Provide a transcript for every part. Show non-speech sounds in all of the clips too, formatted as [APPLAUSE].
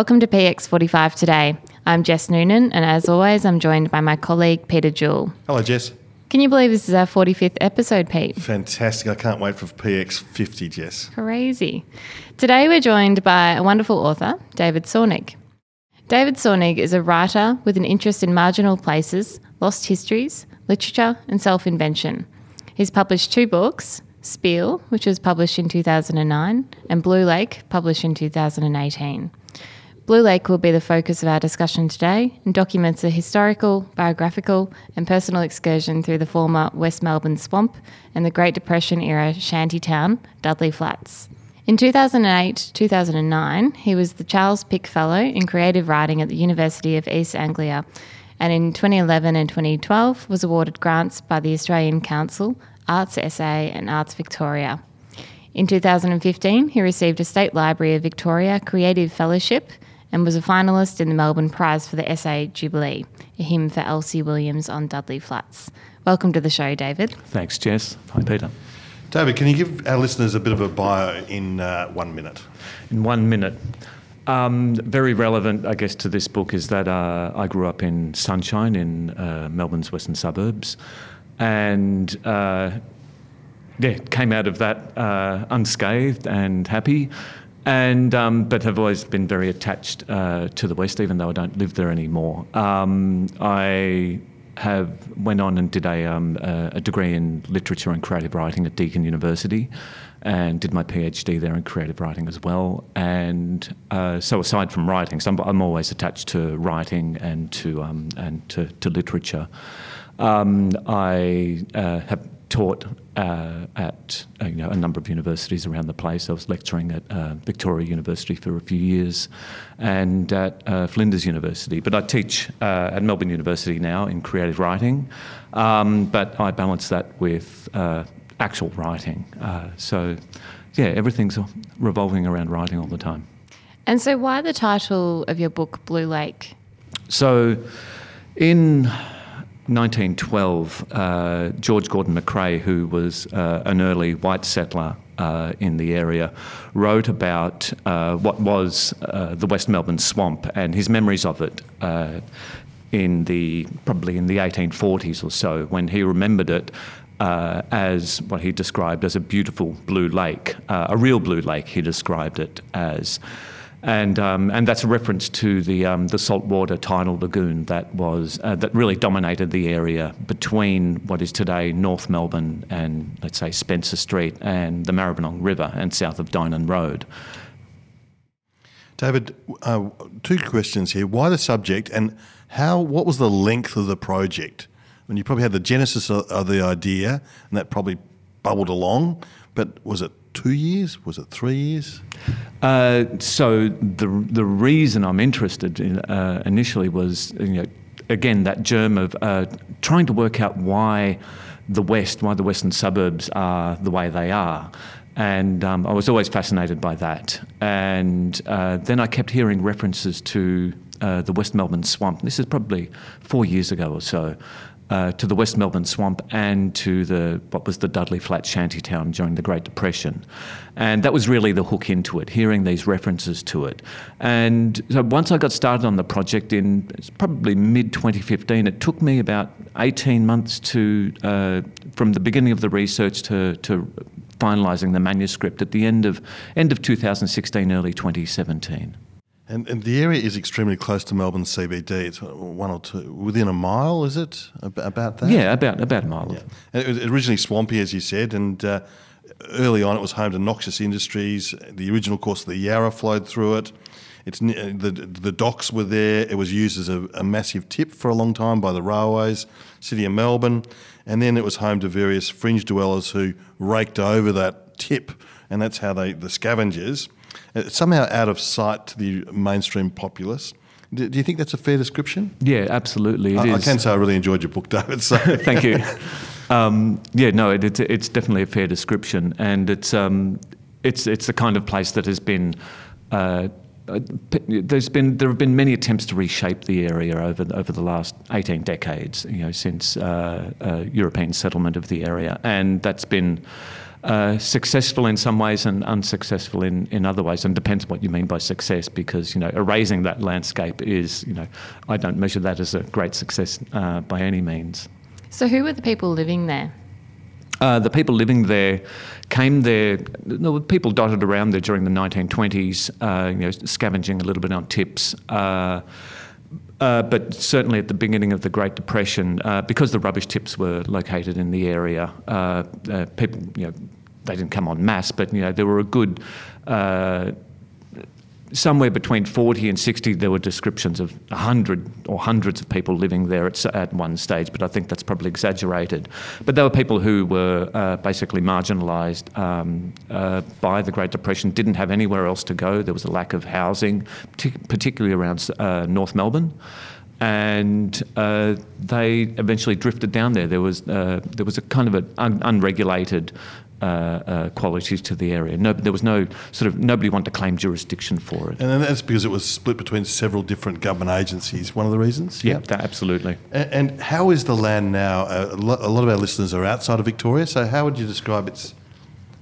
Welcome to PX45 today. I'm Jess Noonan, and as always, I'm joined by my colleague Peter Jewell. Hello, Jess. Can you believe this is our 45th episode, Pete? Fantastic. I can't wait for PX50, Jess. Crazy. Today, we're joined by a wonderful author, David Sornig. David Sornig is a writer with an interest in marginal places, lost histories, literature, and self invention. He's published two books Spiel, which was published in 2009, and Blue Lake, published in 2018. Blue Lake will be the focus of our discussion today and documents a historical, biographical, and personal excursion through the former West Melbourne swamp and the Great Depression era shanty town, Dudley Flats. In 2008 2009, he was the Charles Pick Fellow in Creative Writing at the University of East Anglia, and in 2011 and 2012 was awarded grants by the Australian Council, Arts SA, and Arts Victoria. In 2015, he received a State Library of Victoria Creative Fellowship and was a finalist in the Melbourne Prize for the Essay Jubilee, a hymn for Elsie Williams on Dudley Flats. Welcome to the show, David. Thanks, Jess. Hi, Peter. David, can you give our listeners a bit of a bio in uh, one minute? In one minute. Um, very relevant, I guess, to this book is that uh, I grew up in Sunshine in uh, Melbourne's western suburbs, and uh, yeah, came out of that uh, unscathed and happy and um, but have always been very attached uh, to the West, even though I don't live there anymore. Um, I have went on and did a, um, a, degree in literature and creative writing at Deakin University, and did my PhD there in creative writing as well. And uh, so, aside from writing, so I'm, I'm, always attached to writing and to um, and to, to literature. Um, I uh, have taught uh, at uh, you know, a number of universities around the place. I was lecturing at uh, Victoria University for a few years and at uh, Flinders University. But I teach uh, at Melbourne University now in creative writing, um, but I balance that with uh, actual writing. so, yeah, everything's revolving around writing all the time. And so, why the title of your book, Blue Lake? So, in 1912, uh, George Gordon McCrae, who was uh, an early white settler uh, in the area, wrote about uh, what was uh, the West Melbourne swamp and his memories of it uh, in the probably in the 1840s or so, when he remembered it. as what he described as a beautiful blue lake, a real blue lake, he described it as and um, and that's a reference to the um, the saltwater tidal lagoon that was uh, that really dominated the area between what is today North Melbourne and let's say Spencer Street and the Maribyrnong River and south of Dynon Road. David, uh, two questions here: Why the subject, and how? What was the length of the project? I mean, you probably had the genesis of, of the idea, and that probably bubbled along. But was it two years? Was it three years? Uh, so the the reason I'm interested in uh, initially was you know again that germ of uh, trying to work out why the West, why the western suburbs are the way they are. And um, I was always fascinated by that. And uh, then I kept hearing references to uh, the West Melbourne swamp. This is probably four years ago or so uh, to the West Melbourne swamp and to the what was the Dudley Flat shantytown during the Great Depression, and that was really the hook into it. Hearing these references to it, and so once I got started on the project in probably mid 2015, it took me about 18 months to uh, from the beginning of the research to to finalising the manuscript at the end of end of 2016, early 2017. And, and, the area is extremely close to Melbourne CBD. It's one or two within a mile, is it? About that? Yeah, about about a mile. Yeah. It was originally swampy, as you said, and uh, early on it was home to noxious industries. The original course of the Yarra flowed through it. It's the the docks were there. It was used as a, a massive tip for a long time by the railways, City of Melbourne, and then it was home to various fringe dwellers who raked over that tip, and that's how they the scavengers somehow out of sight to the mainstream populace. Do, do you think that's a fair description? Yeah, absolutely. I, I, can say I really enjoyed your book, David. So [LAUGHS] thank you. [LAUGHS] Um, yeah, no, it, it's, it's definitely a fair description, and it's um, it's it's the kind of place that has been. Uh, there's been there have been many attempts to reshape the area over over the last 18 decades, you know, since uh, uh, European settlement of the area, and that's been uh, successful in some ways and unsuccessful in, in other ways, and depends on what you mean by success. Because you know, erasing that landscape is, you know, I don't measure that as a great success uh, by any means. So, who were the people living there? Uh, the people living there came there. There were people dotted around there during the 1920s, uh, you know, scavenging a little bit on tips. Uh, but certainly at the beginning of the Great Depression, uh, because the rubbish tips were located in the area, uh, uh people, you know, they didn't come en masse, but you know, there were a good uh, somewhere between 40 and 60, there were descriptions of 100 or hundreds of people living there at, at one stage, but I think that's probably exaggerated. But there were people who were uh, basically marginalised um, uh, by the Great Depression, didn't have anywhere else to go. There was a lack of housing, particularly around uh, North Melbourne and uh, they eventually drifted down there. There was uh, there was a kind of an un- unregulated uh, uh, qualities to the area. No, there was no sort of nobody wanted to claim jurisdiction for it. And that's because it was split between several different government agencies. One of the reasons. Yeah, that, absolutely. And, and, how is the land now? Uh, a lot of our listeners are outside of Victoria, so how would you describe its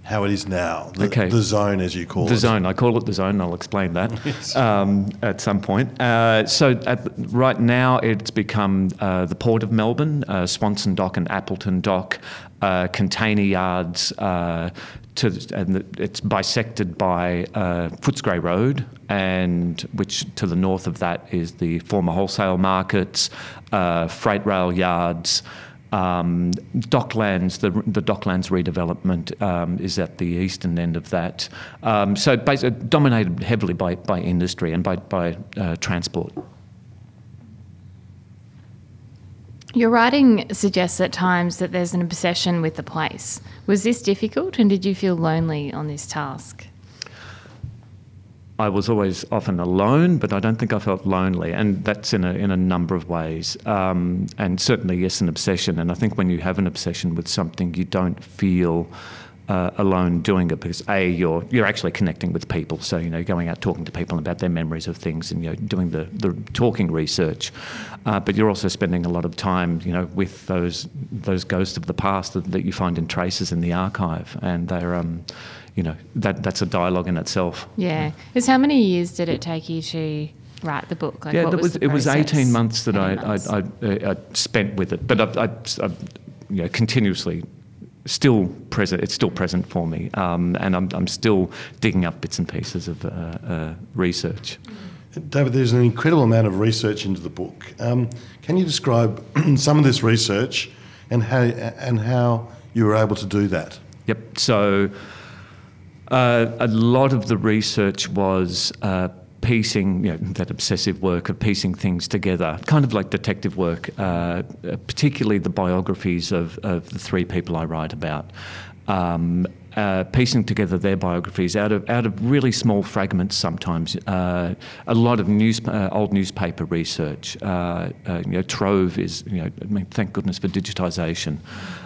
how it is now. The, okay. the zone, as you call the it. The zone. I call it the zone. I'll explain that [LAUGHS] yes. um, at some point. Uh, so at, right now, it's become uh, the Port of Melbourne, uh, Swanson Dock and Appleton Dock, uh, container yards. Uh, to, and it's bisected by uh, Footscray Road, and which to the north of that is the former wholesale markets, freight rail yards. Um, Docklands, the, the Docklands redevelopment um, is at the eastern end of that. Um, so basically dominated heavily by, by industry and by, by uh, transport. Your writing suggests at times that there's an obsession with the place. Was this difficult and did you feel lonely on this task? I was always often alone, but I don't think I felt lonely, and that's in a in a number of ways. Um, and certainly, yes, an obsession. And I think when you have an obsession with something, you don't feel uh, alone doing it because a you're you're actually connecting with people. So you know, going out talking to people about their memories of things, and you know, doing the the talking research. Uh, but you're also spending a lot of time, you know, with those those ghosts of the past that, that you find in traces in the archive, and they're um, you know, that that's a dialogue in itself. Yeah. Because how many years did it take you to write the book? Like, yeah, was was, it was 18 months that I, months. I, I, I, spent with it. But I, I, I you know, continuously still present. It's still present for me, um, and I'm, I'm still digging up bits and pieces of uh, uh, research. David, there's an incredible amount of research into the book. Um, can you describe [CLEARS THROAT] some of this research and how and how you were able to do that? Yep. So uh, a lot of the research was uh, piecing, you know, that obsessive work of piecing things together, kind of like detective work, uh, particularly the biographies of, of the three people I write about. Um, uh, piecing together their biographies out of out of really small fragments. Sometimes uh, a lot of news, uh, old newspaper research. Uh, uh, you know, Trove is you know, I mean, thank goodness for digitisation.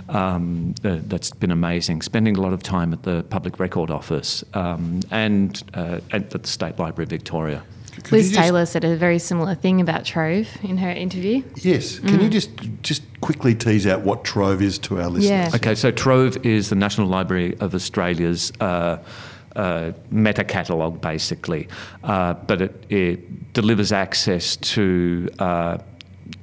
Um, uh, that's been amazing. Spending a lot of time at the Public Record Office um, and at the State Library of Victoria. Could Liz Taylor said a very similar thing about Trove in her interview. Yes. Can mm. you just just quickly tease out what Trove is to our listeners? Yeah. Okay, so Trove is the National Library of Australia's uh, uh, meta catalogue, basically, uh, but it, it, delivers access to uh,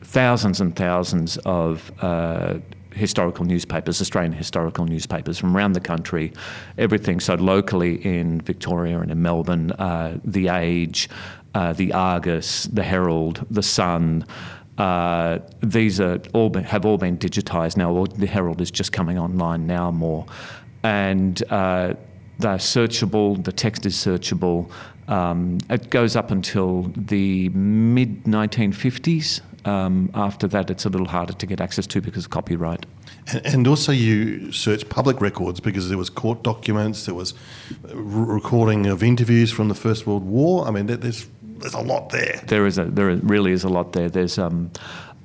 thousands and thousands of uh, historical newspapers, Australian historical newspapers from around the country, everything. So locally in Victoria and in Melbourne, uh, The Age, uh, the Argus, the Herald, the Sun. Uh, these are all been, have all been digitised now. The Herald is just coming online now more, and uh, they're searchable. The text is searchable. Um, it goes up until the mid 1950s. Um, after that, it's a little harder to get access to because of copyright. And also, you search public records because there was court documents, there was recording of interviews from the First World War. I mean, there's there's a lot there. There is a there really is a lot there. There's um,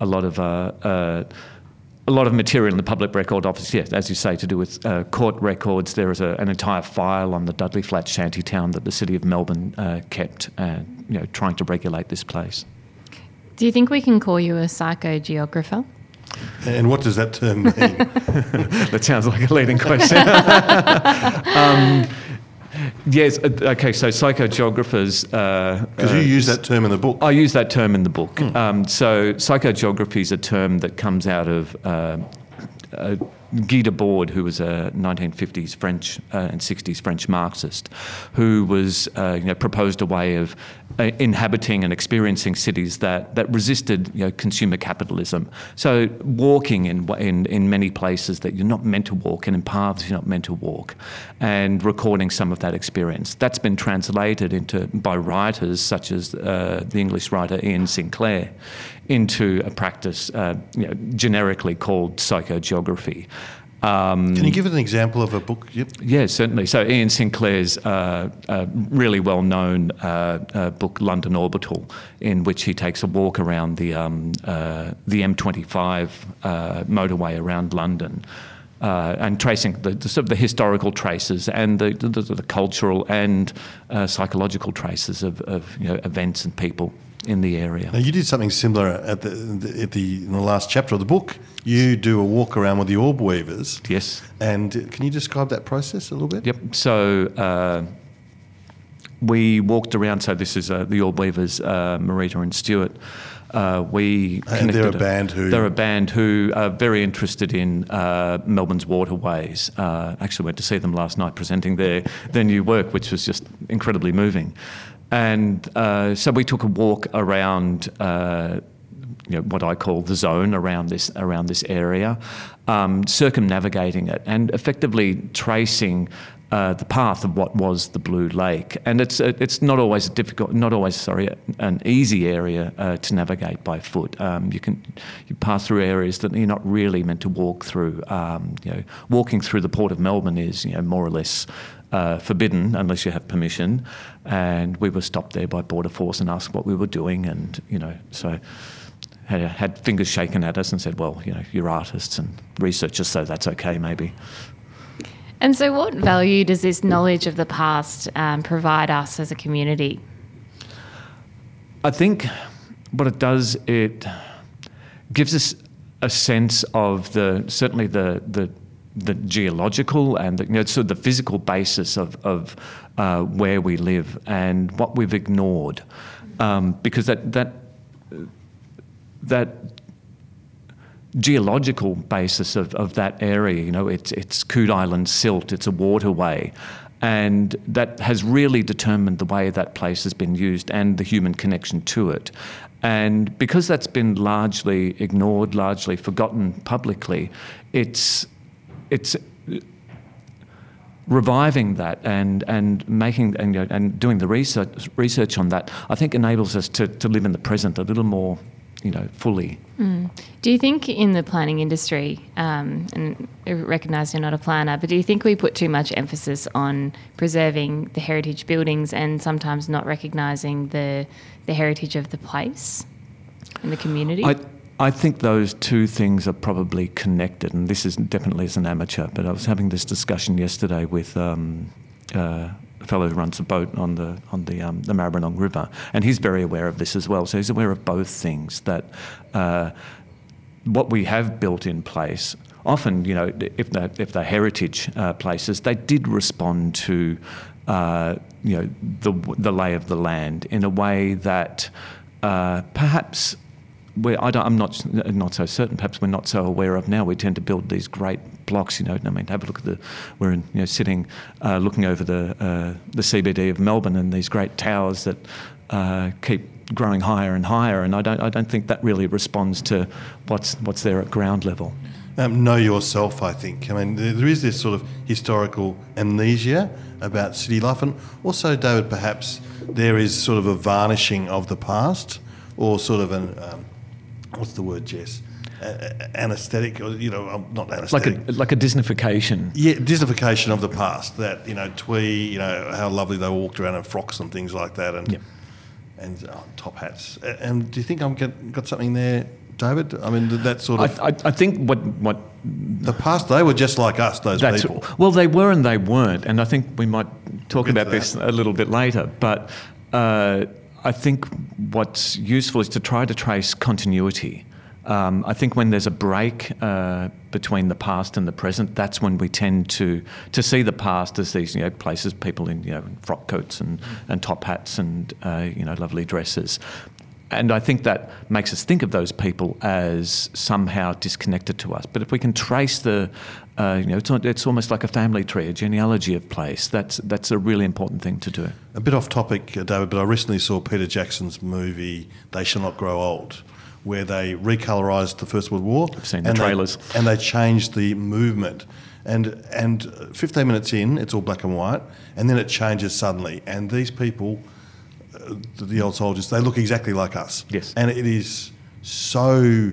a lot of. Uh, uh, a lot of material in the public record office, yes, as you say, to do with uh, court records. There is a, an entire file on the Dudley Flat shanty town that the city of Melbourne uh, kept, uh, you know, trying to regulate this place. Do you think we can call you a psychogeographer? And what does that term mean? [LAUGHS] that sounds like a leading question. [LAUGHS] um, yes, uh, okay, so psychogeographers. Because uh, you use that term in the book. I use that term in the book. Mm. Um, so, psychogeography is a term that comes out of. Uh, uh, Guy Debord, who was a 1950s French uh, and 60s French Marxist, who was uh, you know, proposed a way of uh, inhabiting and experiencing cities that, that resisted you know, consumer capitalism. So walking in, in, in many places that you're not meant to walk and in paths you're not meant to walk and recording some of that experience. That's been translated into by writers such as uh, the English writer Iain Sinclair into a practice uh, you know, generically called psychogeography. Um, Can you give an example of a book? Yep. Yeah, certainly. So Iain Sinclair's uh, uh, really well-known uh, uh book, London Orbital, in which he takes a walk around the um, uh, the M25 uh, motorway around London. and tracing the, the, sort of the historical traces and the, the, the cultural and psychological traces of, of you know, events and people in the area. Now, you did something similar at the, at the in the last chapter of the book. You do a walk around with the orb weavers. Yes. And can you describe that process a little bit? Yep. So. Uh, we walked around. So this is uh, the Orb Weavers, uh, Marita and Stuart. Uh, we and they're a band who they're a band who are very interested in uh, Melbourne's waterways. Uh, actually, went to see them last night presenting their their new work, which was just incredibly moving. And uh, so we took a walk around. Uh, you know, what I call the zone around this around this area, um, circumnavigating it and effectively tracing uh, the path of what was the Blue Lake. And it's uh, it's not always difficult, not always sorry, an easy area uh, to navigate by foot. Um, you can you pass through areas that you're not really meant to walk through. Um, you know, walking through the port of Melbourne is you know more or less uh, forbidden unless you have permission. And we were stopped there by Border Force and asked what we were doing. And, you know, so had, had fingers shaken at us and said, well, you know, you're artists and researchers, so that's okay, maybe. And so, what value does this knowledge of the past um, provide us as a community? I think what it does, it gives us a sense of the certainly the the the geological and the, you know, of the physical basis of, of uh, where we live and what we've ignored, um, because that that that geological basis of, of that area, you know, it's it's Coode Island silt, it's a waterway. And that has really determined the way that place has been used and the human connection to it. And because that's been largely ignored, largely forgotten publicly, it's it's reviving that and and making and, you know, and doing the research research on that, I think enables us to, to live in the present a little more, you know, fully. Mm. Do you think in the planning industry, um, and recognise you're not a planner, but do you think we put too much emphasis on preserving the heritage buildings and sometimes not recognising the the heritage of the place in the community? I, I think those two things are probably connected, and this is definitely as an amateur. But I was having this discussion yesterday with um, uh, a fellow who runs a boat on the on the um, the Maribyrnong River, and he's very aware of this as well. So he's aware of both things that uh, what we have built in place. Often, you know, if they're, if they're heritage uh, places, they did respond to, uh, you know, the the lay of the land in a way that uh, perhaps we I am not not so certain. Perhaps we're not so aware of now. We tend to build these great blocks. You know, I mean, have a look at the. We're in, you know sitting, uh, looking over the uh, the CBD of Melbourne and these great towers that uh, keep growing higher and higher. And I don't I don't think that really responds to what's what's there at ground level. Um, know yourself. I think. I mean, there is this sort of historical amnesia about city life, and also, David, perhaps there is sort of a varnishing of the past, or sort of an um, what's the word, Jess? Uh, anesthetic, or you know, um, not anesthetic. Like a like a Disneyfication. Yeah, Disneyfication of the past. That you know, twee, you know, how lovely they walked around in frocks and things like that, and yep. and oh, top hats. And do you think I'm get, got something there, David? I mean, that sort of. I, I, I think what what the past they were just like us. Those people. Well, they were and they weren't, and I think we might talk about this a little bit later, but. Uh, I think what's useful is to try to trace continuity Um, I think when there's a break uh, between the past and the present, that's when we tend to to see the past as these you know places, people in you know frock coats and, and top hats and uh, you know lovely dresses. And I think that makes us think of those people as somehow disconnected to us. But if we can trace the, uh, you know, it's, it's almost like a family tree, a genealogy of place. That's that's a really important thing to do. A bit off topic, uh, David, but I recently saw Peter Jackson's movie "They Shall Not Grow Old," where they recolorized the First World War. I've seen the and they- trailers. and they changed the movement. And and 15 minutes in, it's all black and white, and then it changes suddenly. And these people, uh, the, the old soldiers, they look exactly like us. Yes. And it is so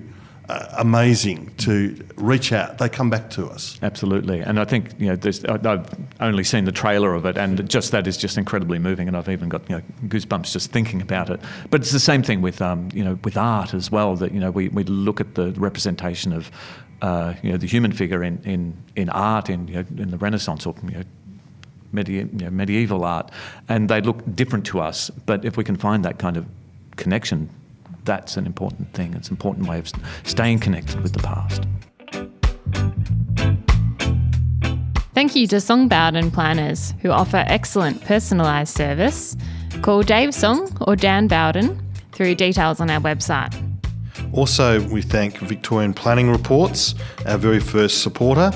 uh, amazing to reach out. They come back to us. Absolutely, and I think you know I- I've only seen the trailer of it, and just that is just incredibly moving, and I've even got you know goosebumps just thinking about it. But it's the same thing with um, you know with art as well. That you know we, we look at the representation of uh, you know the human figure in in, in art in you know, in the Renaissance or you know, medi- you know, medieval art, and they look different to us. But if we can find that kind of connection, that's an important thing. It's an important way of staying connected with the past. Thank you to Song Bowden Planners, who offer excellent personalised service. Call Dave Song or Dan Bowden through details on our website. Also, we thank Victorian Planning Reports, our very first supporter.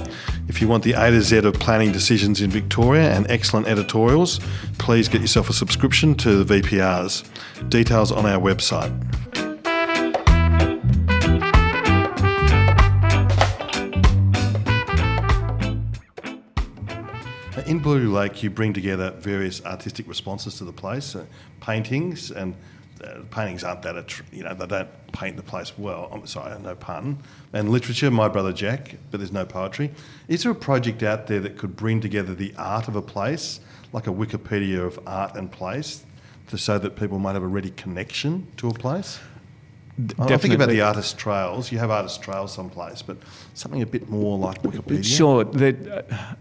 If you want the A to Z of planning decisions in Victoria and excellent editorials, please get yourself a subscription to the VPRs. Details on our website. In Blue Lake, you bring together various artistic responses to the place, uh, paintings, and uh, paintings aren't that, attr- you know, they don't paint the place well. I'm sorry, no pun. And literature, My Brother Jack, but there's no poetry. Is there a project out there that could bring together the art of a place, like a Wikipedia of art and place, to so that people might have a ready connection to a place? I I think about the artist trails. You have artist trails someplace, but something a bit more like Wikipedia. Sure. The, uh,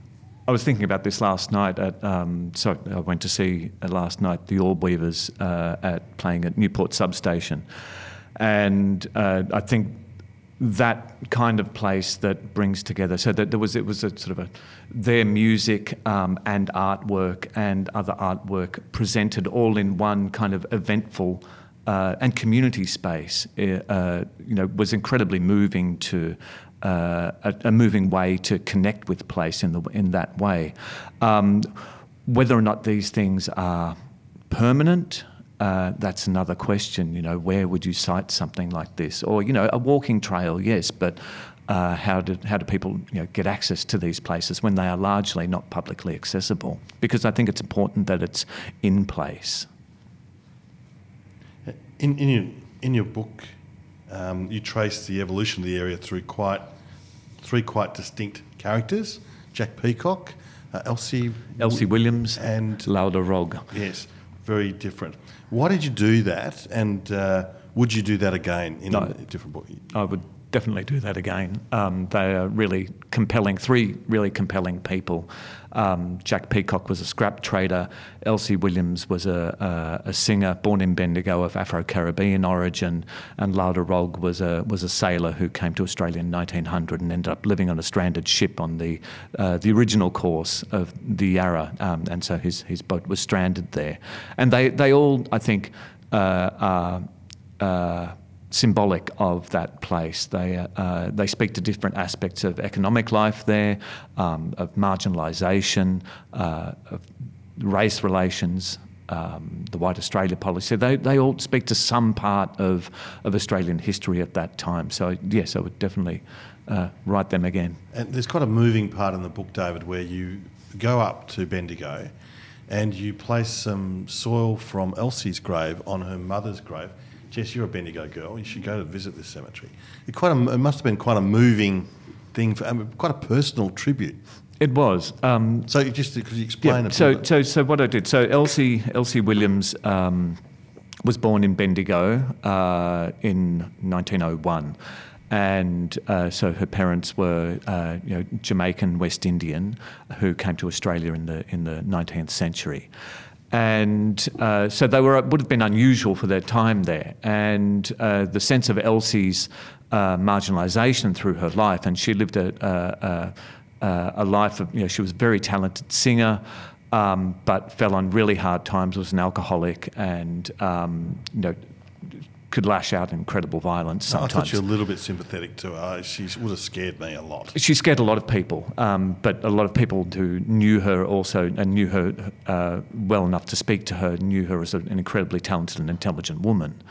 I was thinking about this last night. At um, so I went to see uh, last night the Orb Weavers uh, at playing at Newport Substation, and uh, I think that kind of place that brings together. So that there was it was a sort of a their music um, and artwork and other artwork presented all in one kind of eventful uh, and community space. uh, you know, was incredibly moving to. Uh, a, a moving way to connect with place in the in that way. Um, whether or not these things are permanent, uh, that's another question. You know, where would you site something like this? Or you know, a walking trail, yes, but uh, how do how do people you know get access to these places when they are largely not publicly accessible? Because I think it's important that it's in place. In, in, your, in your book, um, you trace the evolution of the area through quite three quite distinct characters: Jack Peacock, uh, Elsie, Elsie Williams and Lauda Rog. yes, very different. Why did you do that? And uh, would you do that again in No. a different book? I would definitely do that again. Um, they are really compelling, three really compelling people. Um, Jack Peacock was a scrap trader. Elsie Williams was a, a, a singer born in Bendigo of Afro-Caribbean origin, and Lauda Rog was a was a sailor who came to Australia in 1900 and ended up living on a stranded ship on the uh, the original course of the Yarra, um, and so his his boat was stranded there. And they they all, I think, uh, are. Uh, symbolic of that place. They, uh, they speak to different aspects of economic life there, um, of marginalisation, uh, of race relations, um, the White Australia policy. They, they all speak to some part of, of Australian history at that time. So, yes, I would definitely uh, write them again. And there's quite a moving part in the book, David, where you go up to Bendigo and you place some soil from Elsie's grave on her mother's grave. Jess, you're a Bendigo girl. You should go to visit this cemetery. It, quite a, it must have been quite a moving thing, for, um, quite a personal tribute. It was. Um, So you just could you explain Yeah, it? so, a bit? so, so what I did, so Elsie, Elsie Williams um, was born in Bendigo uh, in 1901. And uh, so her parents were, uh, you know, Jamaican West Indian who came to Australia in the in the 19th century, and uh, so they were would have been unusual for their time there. And uh, the sense of Elsie's uh, marginalisation through her life, and she lived a, a, a, life of, you know, she was a very talented singer. Um, but fell on really hard times, was an alcoholic, and um, you know, could lash out in incredible violence sometimes. I sometimes. thought you were a little bit sympathetic to her. She would have scared me a lot. She scared a lot of people, um, but a lot of people who knew her also and knew her uh, well enough to speak to her knew her as an incredibly talented and intelligent woman.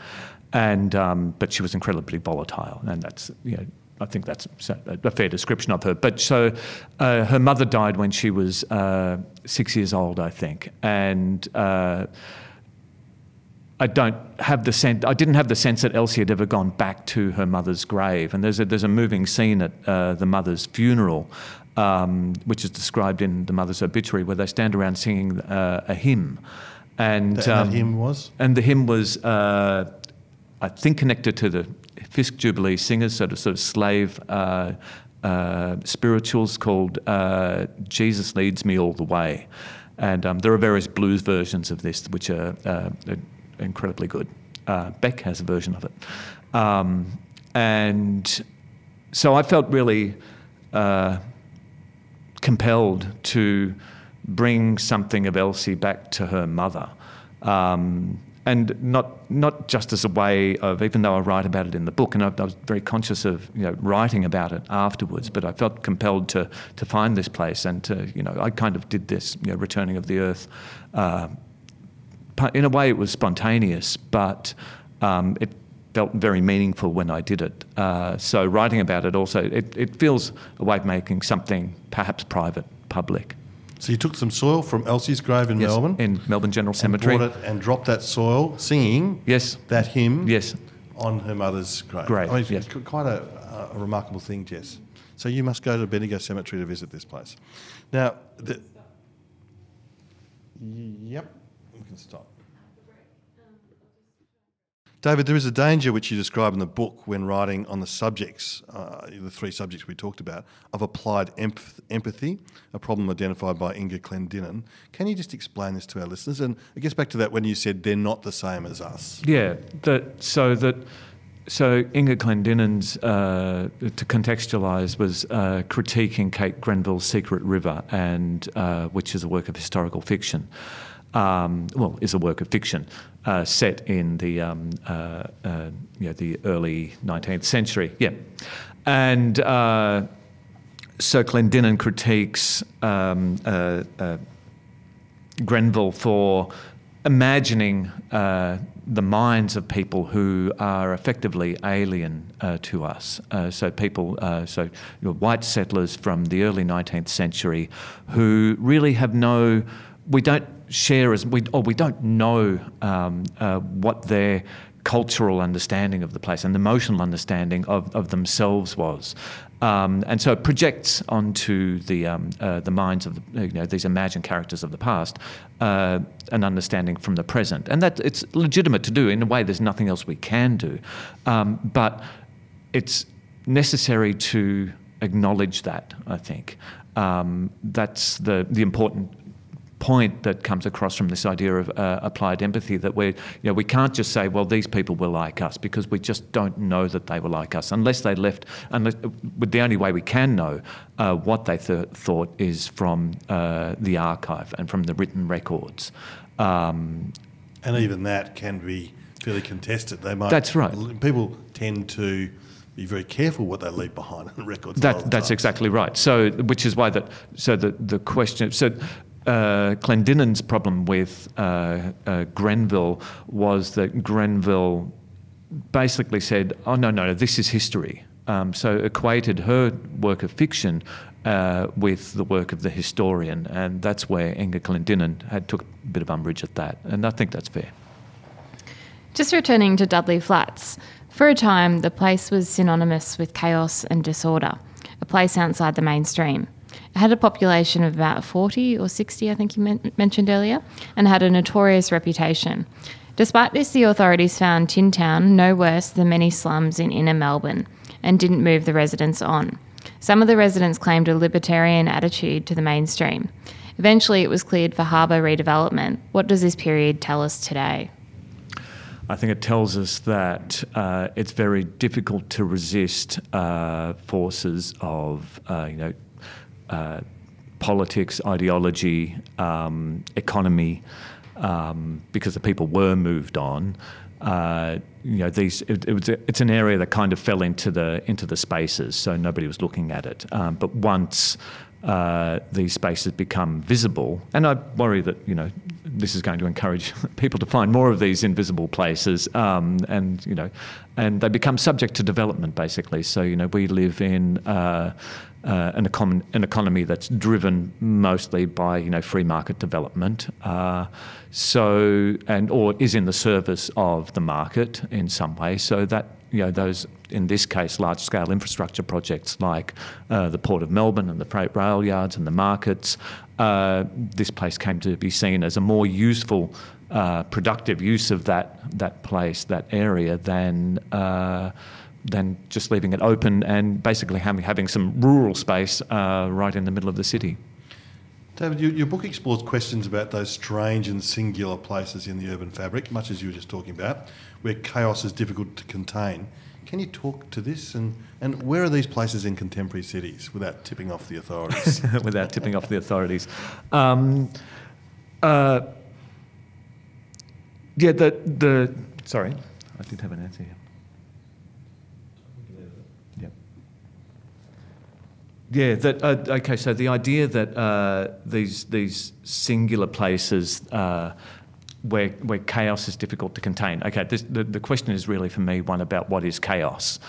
And um, but she was incredibly volatile, and that's you know. I think that's a fair description of her. But so, uh, her mother died when she was uh, six years old, I think, and uh, I don't have the sense. I didn't have the sense that Elsie had ever gone back to her mother's grave. And there's a there's a moving scene at uh, the mother's funeral, um, which is described in the mother's obituary, where they stand around singing uh, a hymn, and That, that hymn was? and the hymn was, uh, I think, connected to the Fisk Jubilee Singers, sort of sort of slave. Uh, uh, spirituals called uh, Jesus Leads Me All the Way. And um, there are various blues versions of this which are, uh, are incredibly good. Uh, Beck has a version of it. Um, and so I felt really uh, compelled to bring something of Elsie back to her mother. Um, and not not just as a way of, even though I write about it in the book, and I, I was very conscious of you know writing about it afterwards, but I felt compelled to to find this place and to you know I kind of did this you know returning of the earth. Uh, in a way, it was spontaneous, but um, it felt very meaningful when I did it. Uh, so writing about it also, it, it feels a way of making something perhaps private public. So you took some soil from Elsie's grave in Yes, Melbourne, in Melbourne General Cemetery. it and dropped that soil, singing Yes. that hymn Yes. on her mother's grave. Grave, I mean, yes. quite a, a remarkable thing, Jess. So you must go to Bendigo Cemetery to visit this place. Now, the, yep, can stop. David, there is a danger which you describe in the book when writing on the subjects, uh, the three subjects we talked about, of applied empath- empathy, a problem identified by Inga Clendinnen. Can you just explain this to our listeners? And it gets back to that when you said they're not the same as us. Yeah, that so that so Inga Clendinnen's uh, to contextualise was uh, critiquing Kate Grenville's Secret River, and uh, which is a work of historical fiction. Um, well, is a work of fiction uh, set in the um, uh, uh, the early 19th century. Yeah, and uh, so Clendinnen critiques um, uh, uh, Grenville for imagining the minds of people who are effectively alien uh, to us. Uh, so people, uh, so you know, white settlers from the early 19th century who really have no, we don't share as, we, or we don't know um, uh, what their cultural understanding of the place and the emotional understanding of, of themselves was. Um, and so it projects onto the, um, uh, the minds of the, you know, these imagined characters of the past uh, an understanding from the present. And that it's legitimate to do. In a way, there's nothing else we can do. Um, but it's necessary to acknowledge that, I think. Um, that's the, the important point that comes across from this idea of uh, applied empathy that we you know we can't just say well these people were like us because we just don't know that they were like us unless they left unless but the only way we can know uh, what they th- thought is from uh, the archive and from the written records um, And even that can be fairly contested. They might. That's right. People tend to be very careful what they leave behind [LAUGHS] in the records. a lot of That, that's times. exactly right. So, which is why that. So the the question. So. Uh, Clendinnen's problem with uh, uh, Grenville was that Grenville basically said, "Oh no, no, this is history." Um, so equated her work of fiction uh, with the work of the historian, and that's where Inga Clendinnen had took a bit of umbrage at that, and I think that's fair. Just returning to Dudley Flats, for a time the place was synonymous with chaos and disorder, a place outside the mainstream. Had a population of about 40 or 60, I think you men- mentioned earlier, and had a notorious reputation. Despite this, the authorities found Tin Town no worse than many slums in inner Melbourne and didn't move the residents on. Some of the residents claimed a libertarian attitude to the mainstream. Eventually, it was cleared for harbour redevelopment. What does this period tell us today? I think it tells us that uh, it's very difficult to resist uh, forces of, uh, you know, uh, politics, ideology, um, economy, um, because the people were moved on. Uh, you know, these it, it was it's an area that kind of fell into the into the spaces, so nobody was looking at it. Um, but once uh, these spaces become visible, and I worry that you know this is going to encourage [LAUGHS] people to find more of these invisible places, um, and you know, and they become subject to development basically. So you know, we live in. Uh, uh, an, econ- an, economy that's driven mostly by you know free market development, uh, so and or is in the service of the market in some way. So that you know those in this case large scale infrastructure projects like uh, the Port of Melbourne and the freight rail yards and the markets, uh, this place came to be seen as a more useful. Uh, productive use of that that place, that area, than uh, than just leaving it open and basically having, having some rural space uh, right in the middle of the city. David, your, your, book explores questions about those strange and singular places in the urban fabric, much as you were just talking about, where chaos is difficult to contain. Can you talk to this and, and where are these places in contemporary cities without tipping off the authorities? [LAUGHS] without tipping off the authorities. Um, uh, yeah, the, the. Sorry, I did have an answer here. Yeah. That uh, okay. So the idea that uh, these these singular places uh, where where chaos is difficult to contain. Okay. This, the the question is really for me one about what is chaos,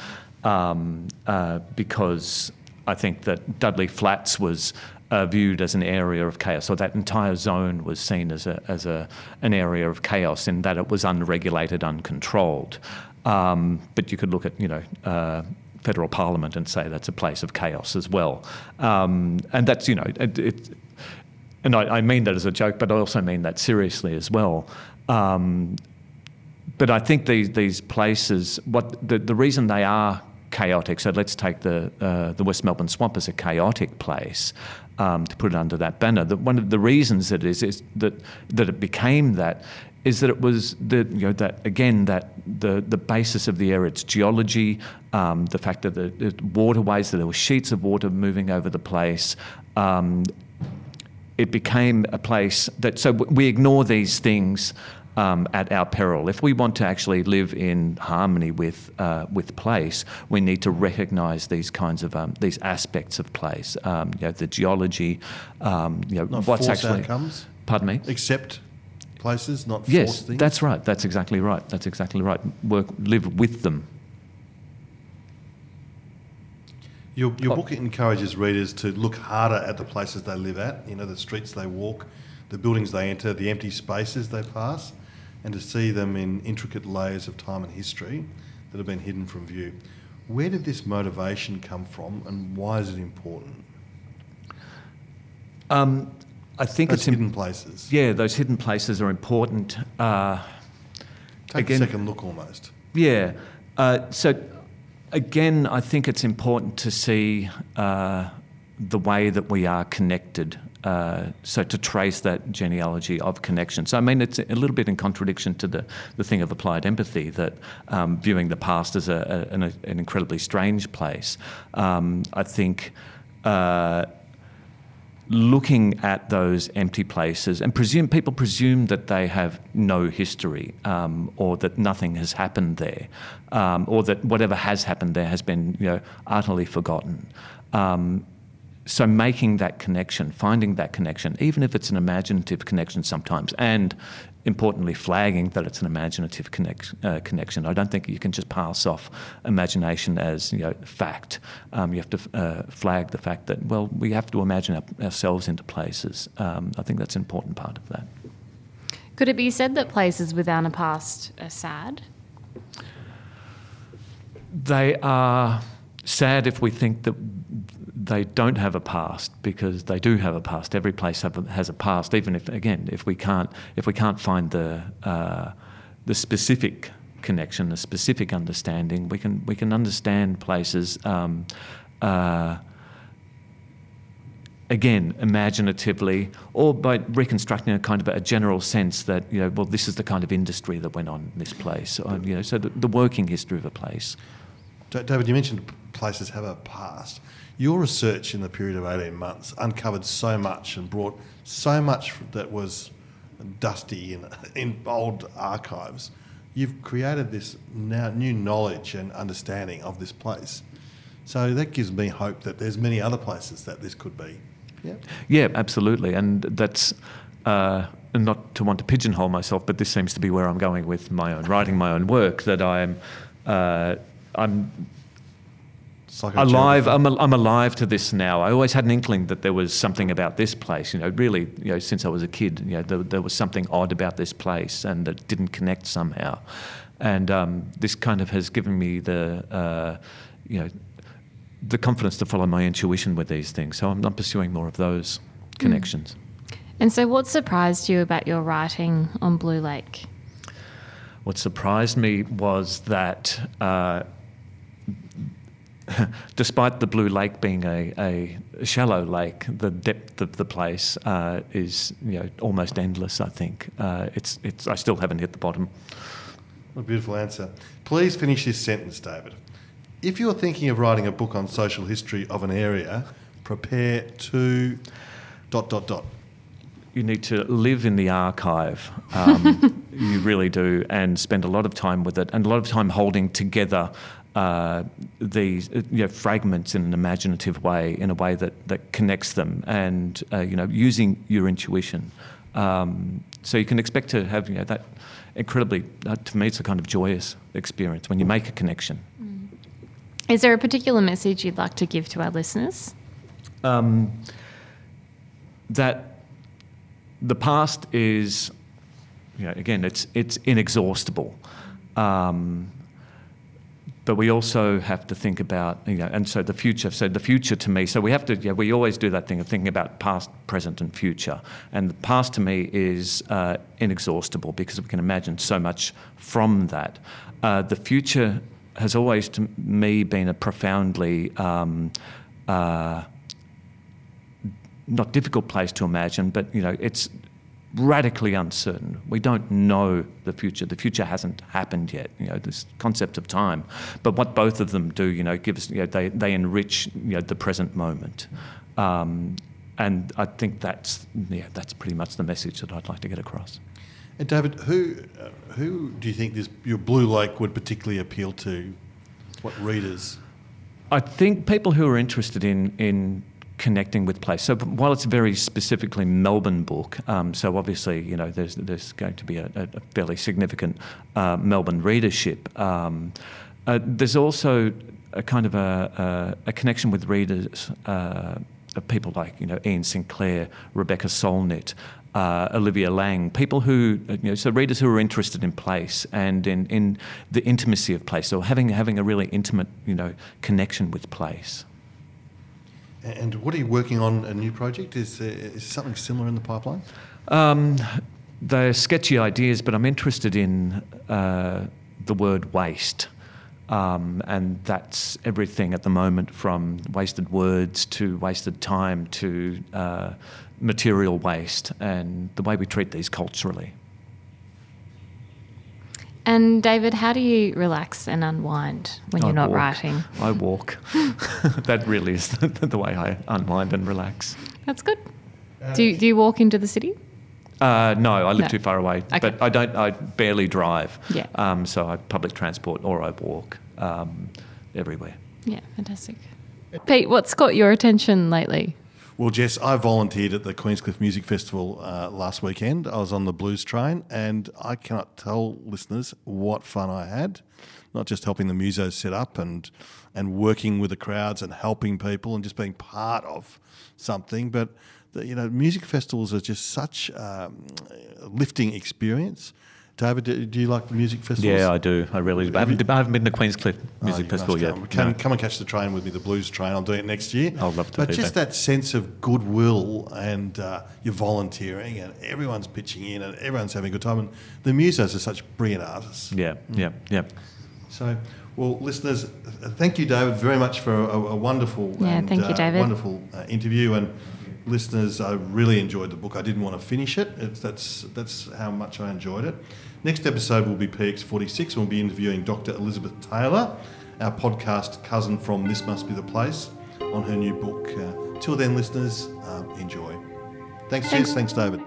um, uh, because I think that Dudley Flats was. Uh, viewed as an area of chaos, so that entire zone was seen as a as a an area of chaos in that it was unregulated, uncontrolled. Um, but you could look at you know uh, federal parliament and say that's a place of chaos as well. Um, and that's, you know, it, it, and I, I, mean that as a joke, but I also mean that seriously as well. Um, but I think these, these places, what the, the reason they are chaotic, so let's take the, uh, the West Melbourne Swamp as a chaotic place. Um, to put it under that banner, one of the reasons that it is is that that it became that is that it was the you know that again that the the basis of the area, its geology, um, the fact that the, the, waterways, that there were sheets of water moving over the place. Um, it became a place that so we ignore these things um, at our peril. If we want to actually live in harmony with uh, with place, we need to recognise these kinds of um, these aspects of place. Um, you know, the geology. Um, you know, Not what's actually outcomes. Pardon me. Except places, not yes, things? that's right. That's exactly right. That's exactly right. Work, live with them. Your, your oh. book encourages readers to look harder at the places they live at, you know, the streets they walk, the buildings they enter, the empty spaces they pass, and to see them in intricate layers of time and history that have been hidden from view. Where did this motivation come from, and why is it important? Um, I think those it's hidden places. Yeah, those hidden places are important. Uh, Take again, a second look, almost. Yeah. Uh, so again, I think it's important to see uh, the way that we are connected. Uh, so to trace that genealogy of connection. So I mean, it's a little bit in contradiction to the, the thing of applied empathy that um, viewing the past as a, a, an, an, incredibly strange place. Um, I think uh, looking at those empty places and presume people presume that they have no history um, or that nothing has happened there um, or that whatever has happened there has been you know utterly forgotten um, so making that connection finding that connection even if it's an imaginative connection sometimes and importantly flagging that it's an imaginative connect, uh, connection. I don't think you can just pass off imagination as you know fact. Um, you have to uh, flag the fact that well we have to imagine our, ourselves into places. Um, I think that's an important part of that. Could it be said that places without a past are sad? They are sad if we think that they don't have a past because they do have a past. Every place has a past, even if again, if we can't if we can't find the uh, the specific connection, the specific understanding, we can we can understand places. Um, uh, again, imaginatively, or by reconstructing a kind of a general sense that, you know, well, this is the kind of industry that went on in this place, or, you know, so the, the working history of a place. David, you mentioned places have a past. Your research in the period of 18 months uncovered so much and brought so much that was dusty in, in old archives. You've created this now new knowledge and understanding of this place. So that gives me hope that there's many other places that this could be. Yeah. Yeah, absolutely, and that's uh, not to want to pigeonhole myself, but this seems to be where I'm going with my own writing, my own work. That I'm, uh, I'm alive. I'm, I'm alive to this now. I always had an inkling that there was something about this place. You know, really, you know, since I was a kid, you know, there, there was something odd about this place, and that didn't connect somehow. And um, this kind of has given me the, uh, you know, the confidence to follow my intuition with these things. So I'm, I'm pursuing more of those connections. Mm. And so, what surprised you about your writing on Blue Lake? What surprised me was that. Uh, [LAUGHS] despite the Blue Lake being a, a, shallow lake, the depth of the place uh, is you know almost endless. I think uh, it's it's. I still haven't hit the bottom. What a beautiful answer. Please finish this sentence, David. If you're thinking of writing a book on social history of an area, prepare to dot dot dot. You need to live in the archive. [LAUGHS] Um, you really do, and spend a lot of time with it, and a lot of time holding together uh, these you know, fragments in an imaginative way, in a way that, that connects them, and uh, you know, using your intuition. Um, so you can expect to have you know, that incredibly, uh, to me, it's a kind of joyous experience when you make a connection. Is there a particular message you'd like to give to our listeners? Um, that the past is, you know, again, it's it's inexhaustible. Um, but we also have to think about, you know, and so the future. So the future to me, so we have to, yeah, we always do that thing of thinking about past, present, and future. And the past to me is uh, inexhaustible because we can imagine so much from that. Uh, the future has always, to me, been a profoundly um, uh, not difficult place to imagine, but you know, it's radically uncertain. We don't know the future. The future hasn't happened yet. You know, this concept of time. But what both of them do, you know, gives you know, they they enrich you know the present moment. Um, and I think that's yeah, that's pretty much the message that I'd like to get across. And David, who uh, who do you think this your Blue Lake would particularly appeal to? What readers? I think people who are interested in in connecting with place. So while it's a very specifically Melbourne book, um, so obviously you know there's there's going to be a, a fairly significant uh, Melbourne readership. Um, uh, there's also a kind of a, a, a connection with readers uh, of people like you know Iain Sinclair, Rebecca Solnit, uh, Olivia Laing, people who, you know, so readers who are interested in place and in, in the intimacy of place, or having having a really intimate, you know, connection with place. And what are you working on? A new project? Is is something similar in the pipeline? Um, they're sketchy ideas, but I'm interested in uh, the word waste. Um, and that's everything at the moment from wasted words to wasted time to uh, material waste and the way we treat these culturally. And David, how do you relax and unwind when you're not walk. writing? I walk. [LAUGHS] that really is [LAUGHS] the, the, way I unwind and relax. That's good. Do you, do you walk into the city? Uh, no, I live No. too far away. Okay. But I don't. I barely drive. Yeah. Um, so I public transport or I walk um, everywhere. Yeah, fantastic. Pete, what's got your attention lately? Well, Jess, I volunteered at the Queenscliff Music Festival uh, last weekend. I was on the blues train, and I cannot tell listeners what fun I had. Not just helping the musos set up and and working with the crowds and helping people and just being part of something, but the, you know, music festivals are just such um, a lifting experience. David, do, do you like the music festivals? Yeah, I do. I really do. I haven't, I haven't been to Queenscliff Oh, Music you Festival must yet. Come. Come, No. come and catch the train with me, the blues train. I'll do it next year. I'd love to But do just that. that sense of goodwill and uh, you're volunteering and everyone's pitching in and everyone's having a good time. And the musos are such brilliant artists. Yeah, yeah, yeah. So, well, listeners, uh, thank you, David, very much for a, a wonderful, Yeah, and, thank you, uh, David. wonderful uh, interview. And listeners, I really enjoyed the book. I didn't want to finish it. It's, that's that's how much I enjoyed it. Next episode will be PX46, and we'll be interviewing Dr. Elizabeth Taylor, our podcast cousin from This Must Be the Place, on her new book. Uh, till then, listeners, um, enjoy. Thanks, Thanks. Jess. Thanks, David.